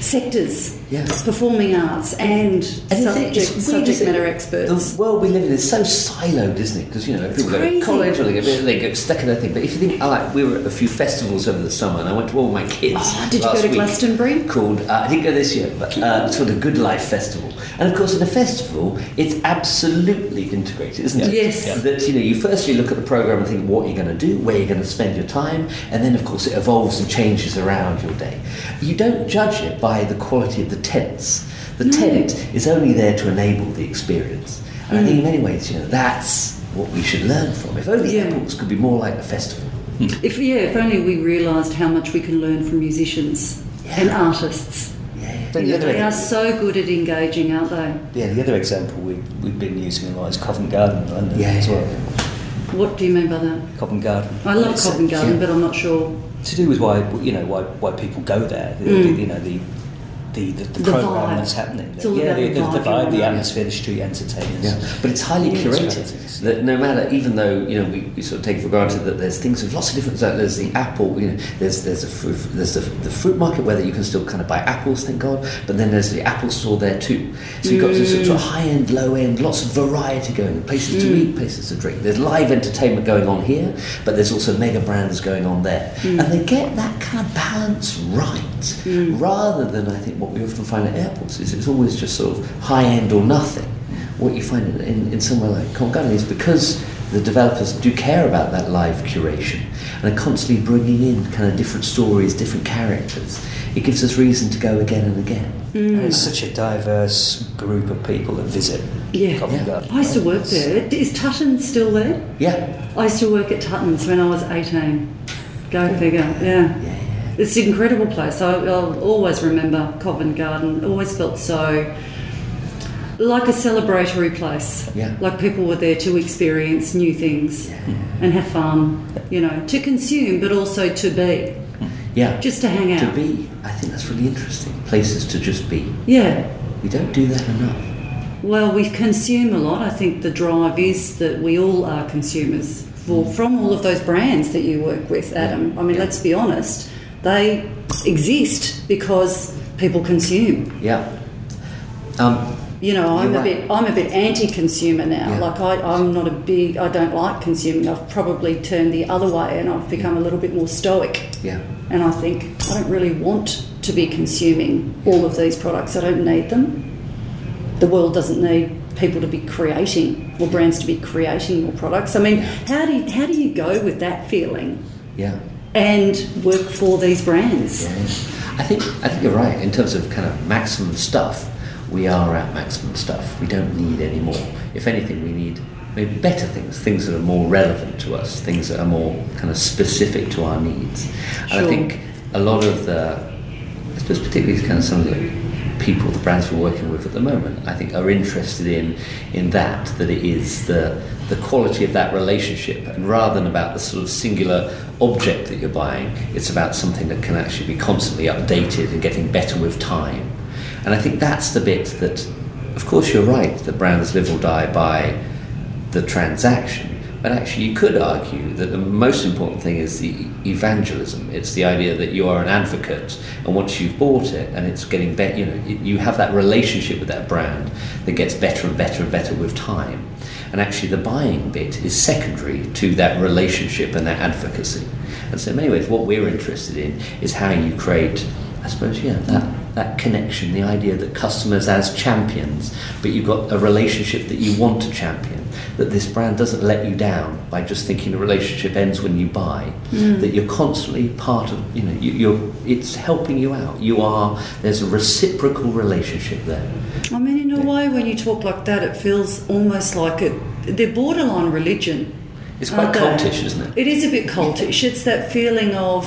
sectors, Yeah. performing arts and, And the thing- subject, it's weird, subject isn't matter experts. The world we live in is so siloed, isn't it? Because you know people go crazy. to college or they get, they get stuck in their thing. But if you think, I like, we were at a few festivals over the summer, and I went to all my kids. Oh, did you go to Glastonbury? Called uh, I didn't go this year, but uh, it's called the Good Life Festival, And of course, in a festival, it's absolutely integrated, isn't it? Yes. Yeah. That you know, you firstly look at the program and think what you're going to do, where you're going to spend your time, and then of course it evolves and changes around your day. You don't judge it by the quality of the tents. The No. tent is only there to enable the experience. And I Mm. think in many ways, you know, that's what we should learn from. If only Yeah. airports could be more like a festival. If yeah, if only we realised how much we can learn from musicians and artists. Yeah. Then You the know, other- they are so good at engaging, aren't they? Yeah, the other example we, we've been using a lot is Covent Garden in London Yeah, as yeah. well. What do you mean by that? Covent Garden. I love Covent Garden, yeah. but I'm not sure. To do with why you know why why people go there. The, Mm. the, you know the the, the, the, The program vibe. that's happening. It's all yeah, about the, the the, vibe, the vibe, the yeah. atmosphere, the street entertainers. Yeah, but it's highly Yeah, curated. it's That no matter, even though you know we, we sort of take for granted that there's things of lots of different. so There's the apple, you know, there's there's a fruit, there's the, the fruit market where you can still kind of buy apples, thank God. But then there's the apple store there too. So you've got this sort of mm. high end, low end, lots of variety going. Places to eat, mm. places to drink. There's live entertainment going on here, but there's also mega brands going on there, mm. and they get that kind of balance right, rather than I think what we often find at airports is it's always just sort of high end or nothing what you find in, in, in somewhere like Covent is because the developers do care about that live curation and are constantly bringing in kind of different stories, different characters. It gives us reason to go again and again. Mm. And it's such a diverse group of people that visit Yeah. Covent Yeah. Garden. I used to work there. Is Tutton still there? Yeah, I used to work at Tutton's when I was 18. Go figure, yeah. It's an incredible place. I, I'll always remember Covent Garden. Always felt so like a celebratory place. Yeah. Like people were there to experience new things and have fun, you know, to consume but also to be, yeah. just to hang out. to be. I think that's really interesting. Places to just be. Yeah. We don't do that enough. Well, we consume a lot. I think the drive is that we all are consumers for, mm. from all of those brands that you work with, Adam. I mean, Yeah. let's be honest, they exist because people consume. Yeah. Um, You know, I'm You're a right. bit I'm a bit anti-consumer now. Yeah. Like I, I'm not a big I don't like consuming. I've probably turned the other way and I've become a little bit more stoic. yeah. And I think I don't really want to be consuming all of these products. I don't need them. The world doesn't need people to be creating or brands to be creating more products. I mean, how do you, how do you go with that feeling Yeah. And work for these brands? Yeah. I think I think you're right in terms of kind of maximum stuff. We are at maximum stuff. We don't need any more. If anything, we need maybe better things, things that are more relevant to us, things that are more kind of specific to our needs. And I think a lot of the, I suppose particularly kind of some of the people, the brands we're working with at the moment, I think are interested in in that that it is the the quality of that relationship, and rather than about the sort of singular object that you're buying, it's about something that can actually be constantly updated and getting better with time. And I think that's the bit that, of course, you're right that brands live or die by the transaction. But actually, you could argue that the most important thing is the evangelism. It's the idea that you are an advocate, and once you've bought it and it's getting better, you know, you- have that relationship with that brand that gets better and better and better with time. And actually, the buying bit is secondary to that relationship and that advocacy. And so, in many ways, what we're interested in is how you create, I suppose, yeah, that, that connection, the idea that customers as champions, but you've got a relationship that you want to champion, that this brand doesn't let you down by just thinking the relationship ends when you buy, mm. that you're constantly part of, you know, you, you're, it's helping you out. You are, there's a reciprocal relationship there. I mean, in a way, when you talk like that, it feels almost like it. They're borderline religion. It's quite cultish, isn't it? It is a bit cultish. It's that feeling of.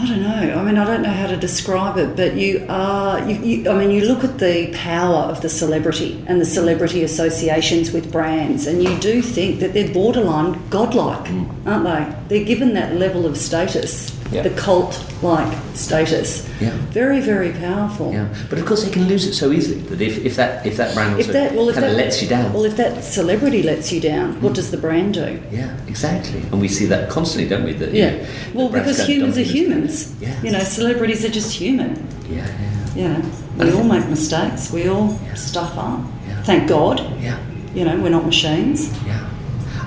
I don't know. I mean, I don't know how to describe it, but you are. You, you, I mean, you look at the power of the celebrity and the celebrity associations with brands, and you do think that they're borderline godlike, mm. aren't they? They're given that level of status, Yeah. the cult-like status. Yeah. Very, very powerful. Yeah, but of course they can lose it so easily that if, if that if that brand If also that, well, if kind that of lets you down, Well, if that celebrity lets you down, what mm. does the brand do? yeah, exactly, and we see that constantly, don't we? That, you Yeah. know, Well, because humans are humans. Yeah. You know, celebrities are just human. Yeah, yeah, You know, we all make mistakes. We all Yeah. stuff up. Yeah. Thank God. yeah, You know, we're not machines. yeah.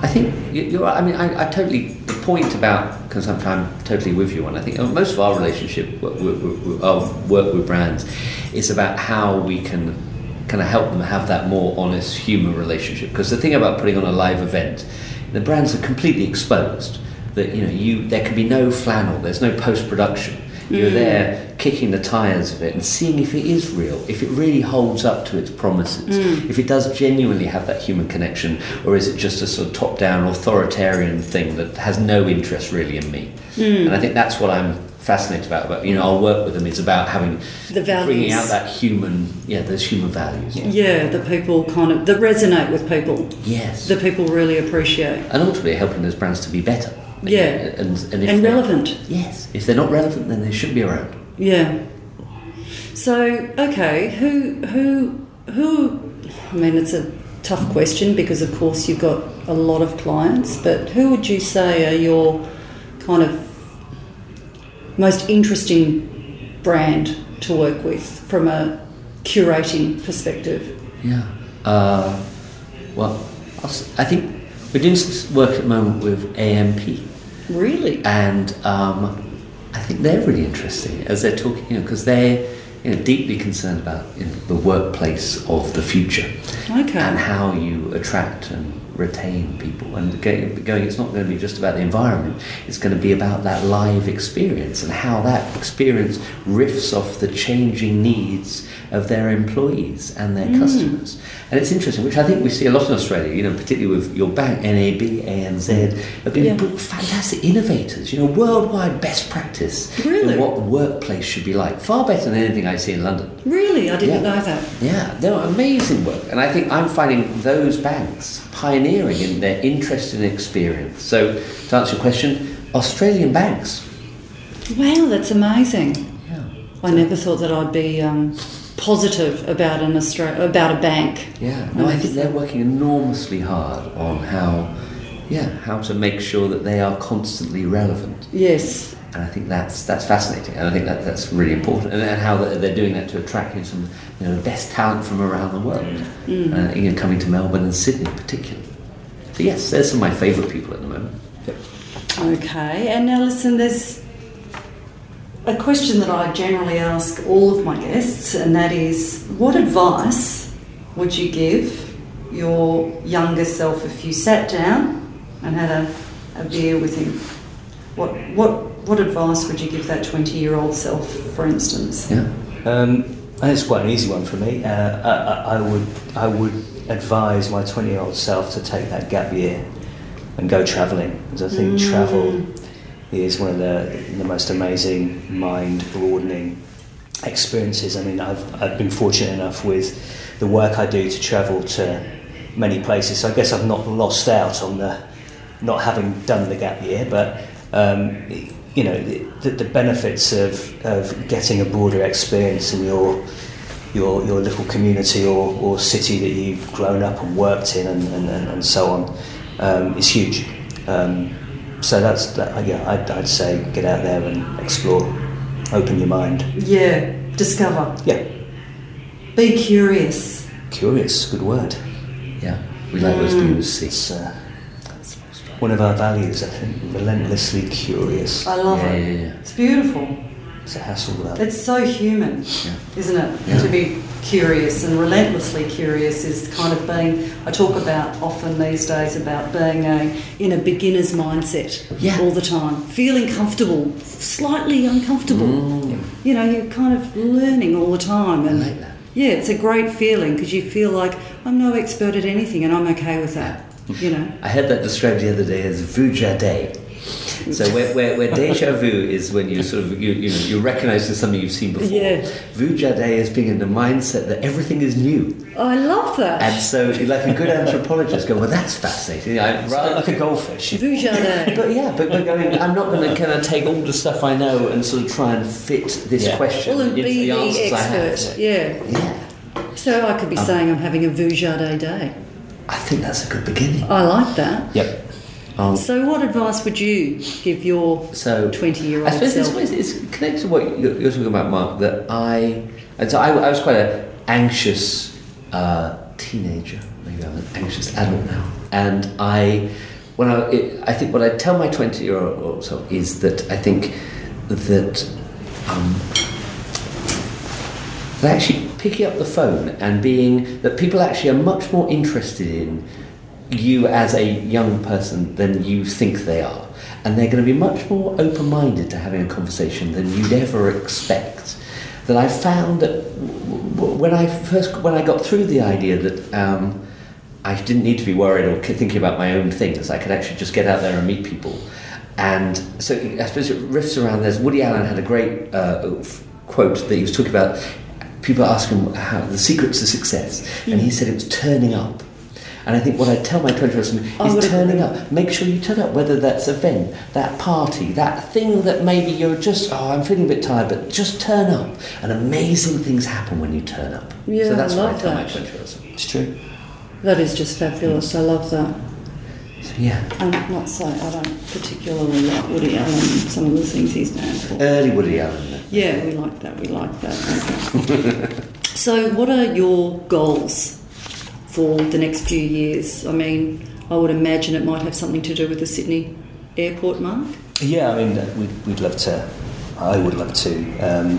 I think you- you're right. I mean, I, I totally the point about because I'm, totally with you on. I think uh, most of our relationship, our work with brands, is about how we can kind of help them have that more honest human relationship. Because the thing about putting on a live event, the brands are completely exposed. That you know, you there can be no flannel. There's no post production. You're mm. there kicking the tires of it and seeing if it is real, if it really holds up to its promises, mm. if it does genuinely have that human connection, or is it just a sort of top down authoritarian thing that has no interest really in me? Mm. And I think that's what I'm fascinated about. About you know, our work with them is about having The bringing out that human, yeah, those human values. Yeah, that people kind of that resonate with people. Yes. That people really appreciate. and ultimately helping those brands to be better. Yeah. And, and, if And relevant. Yes. If they're not relevant, then they shouldn't be around. Yeah. So okay, who who who? I mean, it's a tough question because, of course, you've got a lot of clients. But who would you say are your kind of most interesting brand to work with from a curating perspective? Yeah. Uh, well, I think we're doing some work at the moment with AMP, Really? and um, I think they're really interesting as they're talking, you know, because they're you know, deeply concerned about you know, the workplace of the future Okay. and how you attract and retain people. And going, it's not going to be just about the environment; it's going to be about that live experience and how that experience riffs off the changing needs of their employees and their mm. customers. And it's interesting, which I think we see a lot in Australia. You know, particularly with your bank, NAB, ANZ, have been Yeah. fantastic innovators. You know, worldwide best practice Really? in what the workplace should be like. Far better than anything I see in London. Really? I didn't Yeah. know that. Yeah, they're amazing work, and I think I'm finding those banks pioneering in their interest and experience. So, to answer your question, Australian banks. Wow, that's amazing. Yeah. I never thought that I'd be um, positive about an Austra- about a bank. Yeah, no, I think they're working enormously hard on how, yeah, how to make sure that they are constantly relevant, Yes. And I think that's that's fascinating, and I think that that's really important, and, and how they're they're doing that to attract you know, some, you know, the best talent from around the world, uh, you know, coming to Melbourne and Sydney particularly. So yes, there's some of my favourite people at the moment. Okay, and now listen, there's a question that I generally ask all of my guests, and that is what advice would you give your younger self if you sat down and had a, a beer with him? What, what, what advice would you give that 20 year old self, for instance? Yeah. Um, and it's quite an easy one for me. Uh, I, I, I would I would advise my 20 year old self to take that gap year and go travelling because I think travel is one of the, the most amazing mind broadening experiences. I mean, I've, I've been fortunate enough with the work I do to travel to many places. So I guess I've not lost out on the not having done the gap year, but um, you know the, the benefits of, of getting a broader experience in your your, your little community or, or city that you've grown up and worked in and, and, and, and so on um, is huge. Um, so that's that, yeah, I'd, I'd say get out there and explore, open your mind. Yeah, discover. Yeah, Be curious. curious, good word. Yeah. We like those views. One of our values, I think, relentlessly curious. I love Yeah, it. yeah, yeah. It's beautiful. It's a Hassell that. It's so human, isn't it? To be curious and relentlessly curious is kind of being. I talk about often these days about being a in a beginner's mindset all the time, feeling comfortable, slightly uncomfortable. Mm. You know, you're kind of learning all the time, and like that. yeah, it's a great feeling because you feel like I'm no expert at anything, and I'm okay with that. You know. I heard that described the other day as vujade. So where, where, where deja vu is when you sort of you, you know you recognise there's something you've seen before. Yeah. Vujade is being in the mindset that everything is new, oh, I love that. and so like a good anthropologist, go well that's fascinating. I, rather like a goldfish. Vujade. But yeah, but we're going. I'm not going to kind of take all the stuff I know and sort of try and fit this Yeah. question well, into be the the answers I have. Yeah. Yeah, So I could be um, saying I'm having a Vujade day. I think that's a good beginning. I like that. Yep. Um, So, what advice would you give your so twenty-year-old? I old suppose self? it's, it's connected to what you're, you're talking about, Mark. That I, and so I, I was quite an anxious uh, teenager. Maybe I'm an anxious adult now. And I, when I, it, I think what I tell my 20 year old self is that I think that um, that actually picking up the phone and being that people actually are much more interested in you as a young person than you think they are. And they're going to be much more open minded to having a conversation than you'd ever expect. That I found that when I first when I got through the idea that um, I didn't need to be worried or thinking about my own things, I could actually just get out there and meet people. And so I suppose it riffs around. this. Woody Allen had a great uh, quote that he was talking about. People ask him how the secrets to success, and he hmm. said it was turning up. And I think what I tell my 20 year olds I is turning up. Make sure you turn up, whether that's an event, that party, that thing that maybe you're just, oh, I'm feeling a bit tired, but just turn up. And amazing things happen when you turn up. Yeah, so that's I what I love tell that. 20 year olds. It's true. That is just fabulous. I love that. So, yeah. I'm not say I don't particularly like Woody Allen some of the things he's known for. Early Woody Allen. Yeah, we like that. We like that. Okay. so, what are your goals for the next few years? I mean, I would imagine it might have something to do with the Sydney airport, Mark. Yeah, I mean, uh, we'd, we'd love to. I would love to um,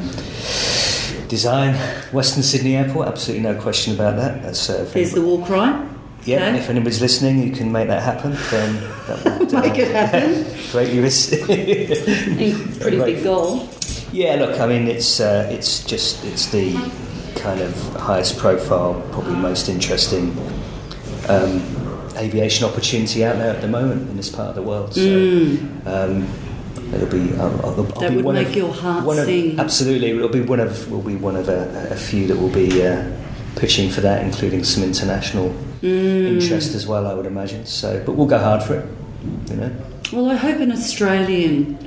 design Western Sydney Airport. Absolutely no question about that. That's, uh, There's the war cry. yeah. okay. If anybody's listening, you can make that happen. Then that would uh, Make it happen. greatly Pretty big goal. Yeah, look, I mean, it's uh, it's just it's the kind of highest profile, probably most interesting um, aviation opportunity out there at the moment in this part of the world. So um, it'll be I'll, I'll, I'll Mm. That be would one make of, your heart one of, sing. Absolutely, it'll be one of will be one of a, a few that will be uh, pitching for that, including some international Mm. interest as well. I would imagine. So, but we'll go hard for it. You know. Well, I hope an Australian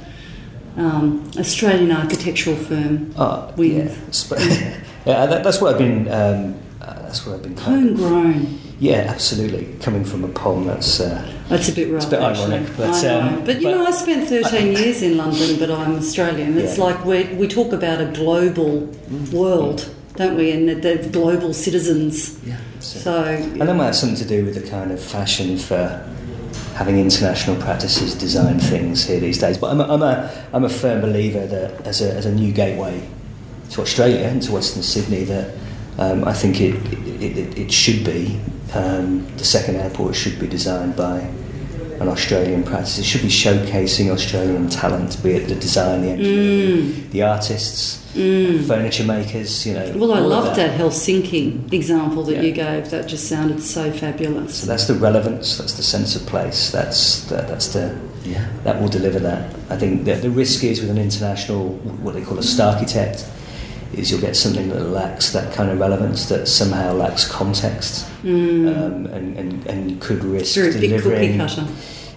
um, Australian architectural firm Oh, wins. yeah. Yeah, that, that's what I've been. Um, uh, that's what I've been. Homegrown. Yeah, absolutely. Coming from a pom, that's uh, That's a bit rough. a bit actually. ironic, but, I um, but you but- know, I spent 13 years in London, but I'm Australian. It's Yeah. like we we talk about a global world, don't we? And the, global citizens. Yeah. So and that might have something to do with the kind of fashion for having international practices design things here these days. But I'm a, I'm a, I'm a firm believer that as a, as a new gateway to Australia and to Western Sydney, that um, I think it, it, it, it should be um, the second airport should be designed by an Australian practice. It should be showcasing Australian talent, be it the design, the engineering, the artists, furniture makers. You know. Mm. well, I all of loved that. Helsinki example that Yeah. you gave. That just sounded so fabulous. So that's the relevance. That's the sense of place. That's the, that's the Yeah. that will deliver that. I think that the risk is with an international, what they call a star architect, is you'll get something that lacks that kind of relevance, that somehow lacks context, um, and, and, and could risk Very delivering. cutter.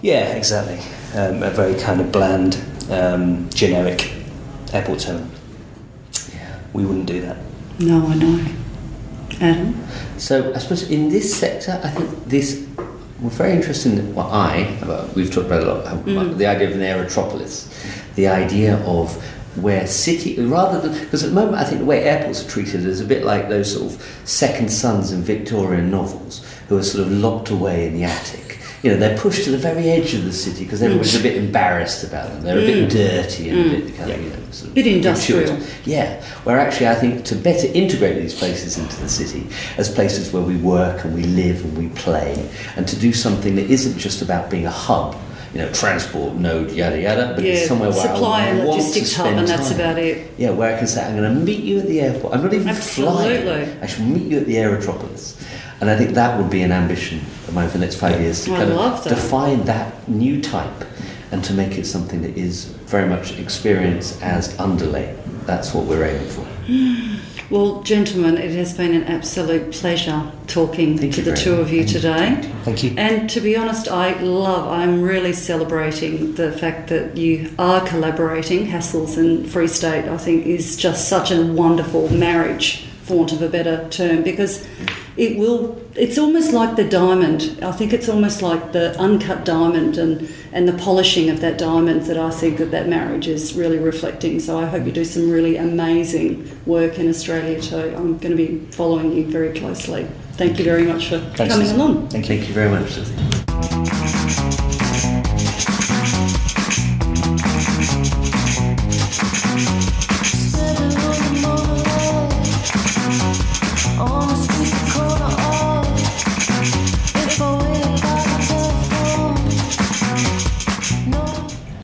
Yeah, exactly. Um, a very kind of bland, um, generic airport terminal. Yeah. We wouldn't do that. No, I know. Adam. So I suppose in this sector, I think this we're very interested in what I we've talked about a lot uh, the idea of an aerotropolis, the idea of where city rather than because at the moment I think the way airports are treated is a bit like those sort of second sons in Victorian novels who are sort of locked away in the attic. You know, they're pushed to the very edge of the city because everybody's a mm. bit embarrassed about them. They're a bit mm. dirty and a bit mm. kind of, you know, sort of Bit industrial. gratuitous. Yeah, where actually I think to better integrate these places into the city as places where we work and we live and we play, and to do something that isn't just about being a hub, you know, transport node, yada yada, but Yeah, it's somewhere where supply I and want logistics to hub, and that's time. about it. Yeah, where I can say I'm going to meet you at the airport. I'm not even flying. Absolutely. I shall meet you at the Aerotropolis. And I think that would be an ambition of mine for the next five years to I kind of that. define that new type and to make it something that is very much experienced as underlay. That's what we're aiming for. Well, gentlemen, it has been an absolute pleasure talking Thank to the two of you today. Thank you. And to be honest, I love, I'm really celebrating the fact that you are collaborating. Hassells and Freestate, I think, is just such a wonderful marriage, for want of a better term, because it will, it's almost like the diamond. I think it's almost like the uncut diamond and, and the polishing of that diamond that I think that that marriage is really reflecting. So I hope you do some really amazing work in Australia too. I'm going to be following you very closely. Thank you very much for Thanks, coming Susie. along. Thank you. Thank you very much, Susie.